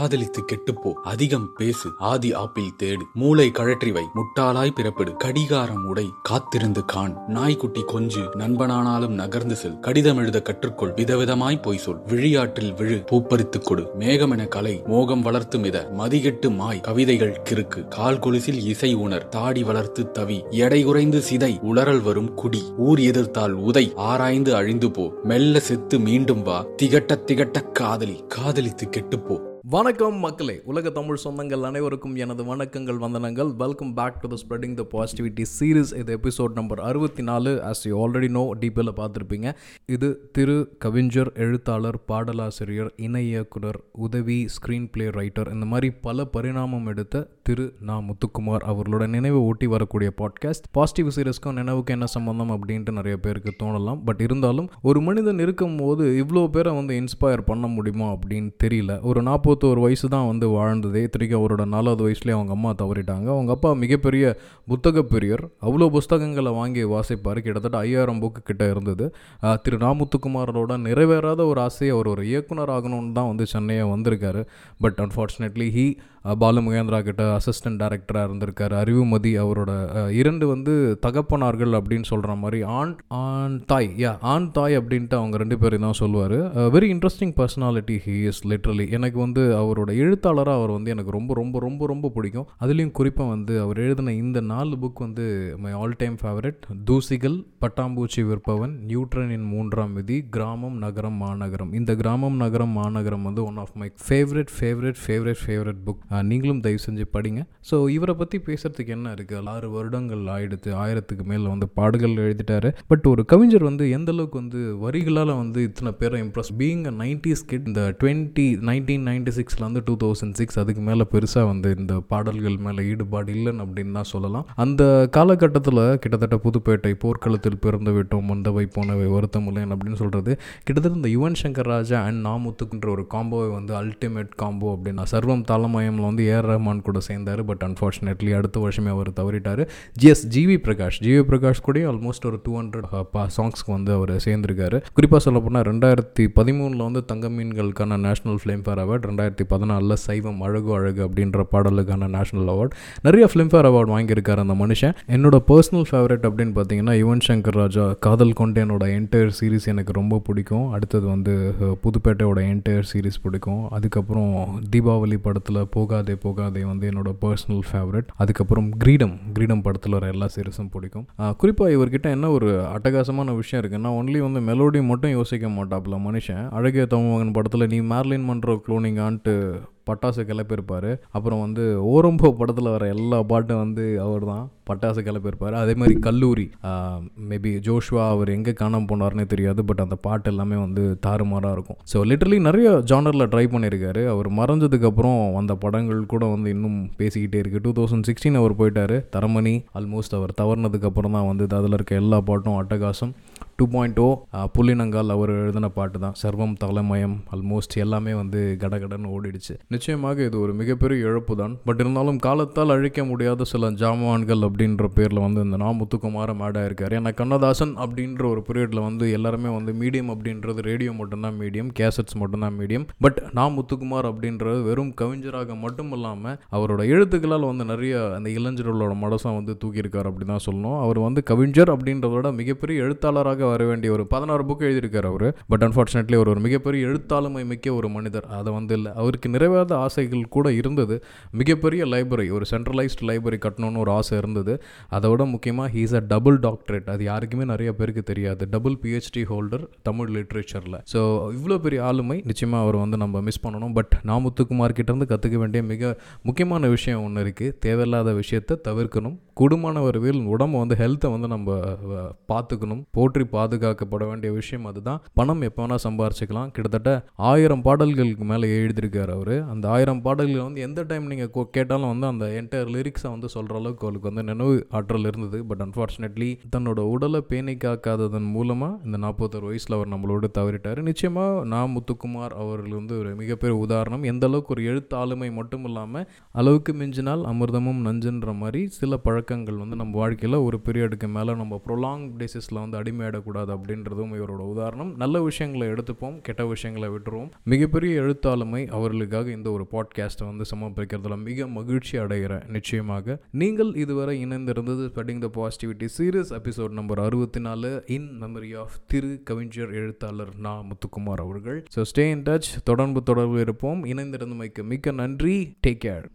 காதலித்து கெட்டுப்போ. அதிகம் பேசு. ஆதி ஆப்பிள் தேடு. மூளை கழற்றி வை முட்டாளாய் பிறப்பிடு. கடிகாரம் உடை. காத்திருந்து காண். நாய்க்குட்டி கொஞ்சு. நண்பனானாலும் நகர்ந்து செல். கடிதம் எழுத கற்றுக்கொள். விதவிதமாய் போய் சொல். விழியாற்றில் விழு. பூப்பறித்துக் கொடு. மேகமென கலை. மோகம் வளர்த்து மித. மதிகெட்டு மாய். கவிதைகள் கிறுக்கு. கால் கொலுசில் இசை உணர். தாடி வளர்த்து தவி. எடை குறைந்து சிதை. உளறல் வரும் குடி. ஊர் எதிர்த்தால் உதை. ஆராய்ந்து அழிந்து போ. மெல்ல செத்து மீண்டும் வா. திகட்ட திகட்ட காதலி. காதலித்து கெட்டுப்போ. வணக்கம் மக்களே உலக தமிழ் சொந்தங்கள் அனைவருக்கும் எனது வணக்கங்கள் வந்தனங்கள். Welcome back to the spreading the positivity series இது எபிசோட் நம்பர் அறுபத்தி நாலு ஆஸ் யூ ஆல்ரெடி நோ டீப்பில் பார்த்துருப்பீங்க. இது திரு கவிஞர் எழுத்தாளர் பாடலாசிரியர் இணை இயக்குனர் உதவி ஸ்க்ரீன் பிளே ரைட்டர் இந்த மாதிரி பல பரிணாமம் எடுத்த திரு நா. முத்துக்குமார் அவர்களோட நினைவை ஓட்டி வரக்கூடிய பாட்காஸ்ட் பாசிட்டிவ் சீரீஸ்க்கும் நினைவுக்கு என்ன சம்பந்தம் அப்படின்ட்டு நிறைய பேருக்கு தோணலாம். பட் இருந்தாலும் ஒரு மனிதன் இருக்கும் போது இவ்வளோ பேரை வந்து இன்ஸ்பயர் பண்ண முடியுமா அப்படின்னு தெரியல. ஒரு நாற்பது நாற்பத்தோரு வயசு தான் வந்து வாழ்ந்ததே. இத்தனைக்கு அவரோட நாலாவது வயசுலேயே அவங்க அம்மா தவறிட்டாங்க. அவங்க அப்பா மிகப்பெரிய புத்தக பெரியர் அவ்வளோ புஸ்தகங்களை வாங்கி வாசிப்பார். கிட்டத்தட்ட ஐயாயிரம் புக்கு கிட்ட இருந்தது. திரு ராமுத்துக்குமாரோட நிறைவேறாத ஒரு ஆசையை அவர் ஒரு இயக்குனர் ஆகணும்னு தான் வந்து சென்னையை வந்திருக்காரு. But unfortunately he Balu Mahendra கிட்ட அசிஸ்டன்ட் டைரக்டராக இருந்திருக்காரு. அறிவுமதி அவரோட இரண்டு வந்து தகப்பனார்கள் அப்படின்னு சொல்கிற மாதிரி ஆண் ஆண் தாய் யா ஆண் தாய் அப்படின்ட்டு அவங்க ரெண்டு பேரும் தான் சொல்லுவார். Very interesting personality he is literally எனக்கு வந்து அவரோட எழுத்தாளராக அவர் வந்து எனக்கு ரொம்ப ரொம்ப ரொம்ப ரொம்ப பிடிக்கும். அதுலேயும் குறிப்பாக வந்து அவர் எழுதின இந்த நாலு புக் வந்து மை ஆல் டைம் ஃபேவரட் தூசிகள் பட்டாம்பூச்சி விற்பவன் நியூட்ரனின் மூன்றாம் விதி கிராமம் நகரம் மாநகரம். இந்த கிராமம் நகரம் மாநகரம் வந்து one of my favourite favourite favourite favourite book நீங்களும் தயவு செஞ்சு படிங்க. ஸோ இவரை பற்றி பேசுகிறதுக்கு என்ன இருக்குது ஆறு வருடங்கள் ஆயிடுத்து ஆயிரத்துக்கு மேலே வந்து பாடுகள் எழுதிட்டாரு. பட் ஒரு கவிஞர் வந்து எந்த அளவுக்கு வந்து வரிகளால் வந்து இத்தனை பேரை impress being a nineties kid இந்த டுவெண்ட்டி நைன்டீன் நைன்டி சிக்ஸ்லேருந்து டூ தௌசண்ட் சிக்ஸ் அதுக்கு மேலே பெருசாக வந்து இந்த பாடல்கள் மேலே ஈடுபாடு இல்லைன்னு அப்படின்னு தான் சொல்லலாம். அந்த காலகட்டத்தில் கிட்டத்தட்ட புதுப்பேட்டை போர்க்களத்தில் பிறந்து விட்டோம் மந்தவை போனவை வருத்தமுல்லேன் அப்படின்னு சொல்கிறது கிட்டத்தட்ட இந்த யுவன் சங்கர் ராஜா அண்ட் நாமுத்துக்குன்ற ஒரு காம்போவை வந்து அல்டிமேட் காம்போ அப்படின்னா சர்வம் ஆல்பமில் வந்து ஏஆர் ரஹ்மான் கூட சேர்ந்தார். பட் அன்ஃபார்ச்சுனேட்லி அடுத்த வருஷமே அவர் தவறிட்டார். GS GV Prakash. GV Prakash கூட ஆல்மோஸ்ட் ஒரு டூ ஹண்ட்ரட் சாங்ஸ்க்கு வந்து அவர் சேர்ந்திருக்காரு. குறிப்பாக சொல்ல போனால் ரெண்டாயிரத்தி பதிமூணில் வந்து தங்க மீன்களுக்கான நேஷனல் ஃபிலிம்ஃபேர் அவார்ட் ரெண்டாயிரத்தி பதினாலில் சைவம் அழகு அழகு அப்படின்ற பாடலுக்கான நேஷனல் அவார்டு நிறைய ஃபிலிம்ஃபேர் அவார்ட் வாங்கியிருக்காரு அந்த மனுஷன். என்னோட பர்சனல் ஃபேவரட் அப்படின்னு பார்த்தீங்கன்னா யுவன் சங்கர் ராஜா காதல் கொண்டு என்னோட என்டையர் சீரிஸ் எனக்கு ரொம்ப பிடிக்கும். அடுத்தது வந்து uh, புதுப்பேட்டையோட என்டையர் சீரிஸ் பிடிக்கும். அதுக்கப்புறம் தீபாவளி படத்தில் போகாதே போகாதே வந்து என்னோட பர்சனல் ஃபேவரட் அதுக்கப்புறம் கிரீடம். கிரீடம் படத்தில் வர எல்லா சீரிஸும் பிடிக்கும். குறிப்பாக இவர்கிட்ட என்ன ஒரு அட்டகாசமான விஷயம் இருக்குன்னா ஒன்லி வந்து மெலோடி மட்டும் யோசிக்க மாட்டாப்புல மனுஷன். அழகிய தமிழ் படத்தில் நீ மேர்லின் மன்றோ க்ளோனிங்கான்ட்டு பட்டாசு கிளப்பியிருப்பார். அப்புறம் வந்து ஓரம்போ படத்தில் வர எல்லா பாட்டும் வந்து அவர் தான் பட்டாசு கிளப்பியிருப்பார். அதே மாதிரி கல்லூரி மேபி ஜோஷ்வா அவர் எங்கே காணாமல் போனார்னே தெரியாது பட் அந்த பாட்டு எல்லாமே வந்து தாறுமாறாக இருக்கும். ஸோ லிட்டரலி நிறைய ஜானரில் ட்ரை பண்ணியிருக்காரு. அவர் மறைஞ்சதுக்கப்புறம் வந்த படங்கள் கூட வந்து இன்னும் பேசிக்கிட்டே இருக்குது டூ தௌசண்ட் சிக்ஸ்டீன் அவர் போயிட்டார். தரமணி ஆல்மோஸ்ட் அவர் தவறுனதுக்கப்புறம் தான் வந்து அதில் இருக்க எல்லா பாட்டும் அட்டகாசம். டூ பாயிண்ட் ஓ oh, புள்ளினங்கால் அவர் எழுதின பாட்டு தான். சர்வம் தலைமயம் ஆல்மோஸ்ட் எல்லாமே வந்து கடகடன்னு ஓடிடுச்சு. நிச்சயமாக இது ஒரு மிகப்பெரிய இழப்பு தான். பட் இருந்தாலும் காலத்தால் அழிக்க முடியாத சில ஜாமான்கள் அப்படின்ற பேரில் வந்து இந்த நா முத்துக்குமார மேடாக இருக்கார் ஏன்னா கண்ணதாசன் அப்படின்ற ஒரு பீரியடில் வந்து எல்லாருமே வந்து மீடியம் அப்படின்றது ரேடியோ மட்டும்தான் மீடியம் கேசட்ஸ் மட்டும்தான் மீடியம். பட் நா முத்துக்குமார் அப்படின்றது வெறும் கவிஞராக மட்டும் இல்லாமல் அவரோட எழுத்துக்களால் வந்து நிறைய அந்த இளைஞர்களோட மனசை வந்து தூக்கியிருக்கார் அப்படி தான் சொல்லணும். அவர் வந்து கவிஞர் அப்படின்றதோட மிகப்பெரிய எழுத்தாளராக வர வேண்டிய ஒரு பதினாறு புக் எழுதியிருக்கார் அவர். பட் அன்ஃபார்ச்சுனேட்லி அவர் ஒரு மிகப்பெரிய எழுத்தாளுமை மிக்க ஒரு மனிதர். அதை வந்து இல்லை அவருக்கு நிறைவேறாத ஆசைகள் கூட இருந்தது. மிகப்பெரிய லைப்ரரி ஒரு சென்ட்ரலைஸ்ட் லைப்ரரி கட்டணும்னு ஒரு ஆசை இருந்தது. அதை விட முக்கியமாக ஹீஸ் அ டபுள் டாக்டரேட் அது யாருக்குமே நிறைய பேருக்கு தெரியாது. டபுள் பிஹெச்டி ஹோல்டர் தமிழ் லிட்ரேச்சரில் ஸோ இவ்வளோ பெரிய ஆளுமை நிச்சயமாக அவர் வந்து நம்ம மிஸ் பண்ணணும். பட் நாமுத்துக்குமார் கிட்டேருந்து கற்றுக்க வேண்டிய மிக முக்கியமான விஷயம் ஒன்று இருக்குது தேவையில்லாத விஷயத்தை தவிர்க்கணும். குடும்பமான வரைவில் உடம்பு வந்து ஹெல்த்தை வந்து நம்ம பார்த்துக்கணும். போற்றி பாதுகாக்கப்பட வேண்டிய விஷயம் அதுதான். பணம் எப்போ வேணால் சம்பாரிச்சிக்கலாம். கிட்டத்தட்ட ஆயிரம் பாடல்களுக்கு மேலே எழுதியிருக்கார் அவர். அந்த ஆயிரம் பாடல்கள் வந்து எந்த டைம் நீங்கள் கேட்டாலும் வந்து அந்த என்டையர் லிரிக்ஸை வந்து சொல்கிற அளவுக்கு அவருக்கு வந்து நினைவு ஆற்றல் இருந்தது. பட் அன்ஃபார்ச்சுனேட்லி தன்னோட உடலை பேணி காக்காததன் மூலமாக இந்த நாற்பத்தொரு வயசில் அவர் நம்மளோட தவறிட்டார். நிச்சயமாக நான் முத்துக்குமார் அவர்கள் வந்து ஒரு மிகப்பெரிய உதாரணம். எந்த அளவுக்கு ஒரு எழுத்து ஆளுமை மட்டும் இல்லாமல் அளவுக்கு மிஞ்சினால் அமிர்தமும் நஞ்சுன்ற மாதிரி சில பழக்கங்கள் வந்து நம்ம வாழ்க்கையில் ஒரு பீரியடுக்கு மேலே நம்ம ப்ரொலாங் பேசிஸில் வந்து அடிமையாட விடக்கூடாது அப்படின்றதும் இவரோட உதாரணம். நல்ல விஷயங்களை எடுத்துப்போம் கெட்ட விஷயங்களை விட்டுருவோம். மிகப்பெரிய எழுத்தாளுமை அவர்களுக்காக இந்த ஒரு பாட்காஸ்ட்டை வந்து சமர்ப்பிக்கிறதுல மிக மகிழ்ச்சி அடைகிறேன் நிச்சயமாக. நீங்கள் இதுவரை இணைந்திருந்தது spreading the positivity series episode number அறுபத்தி நாலு இன் மெமரி ஆஃப் திரு கவிஞர் எழுத்தாளர் நா. முத்துக்குமார் அவர்கள். ஸோ ஸ்டே இன் டச் தொடர்பு தொடர்பு இருப்போம். இணைந்திருந்தமைக்கு மிக்க நன்றி. Take care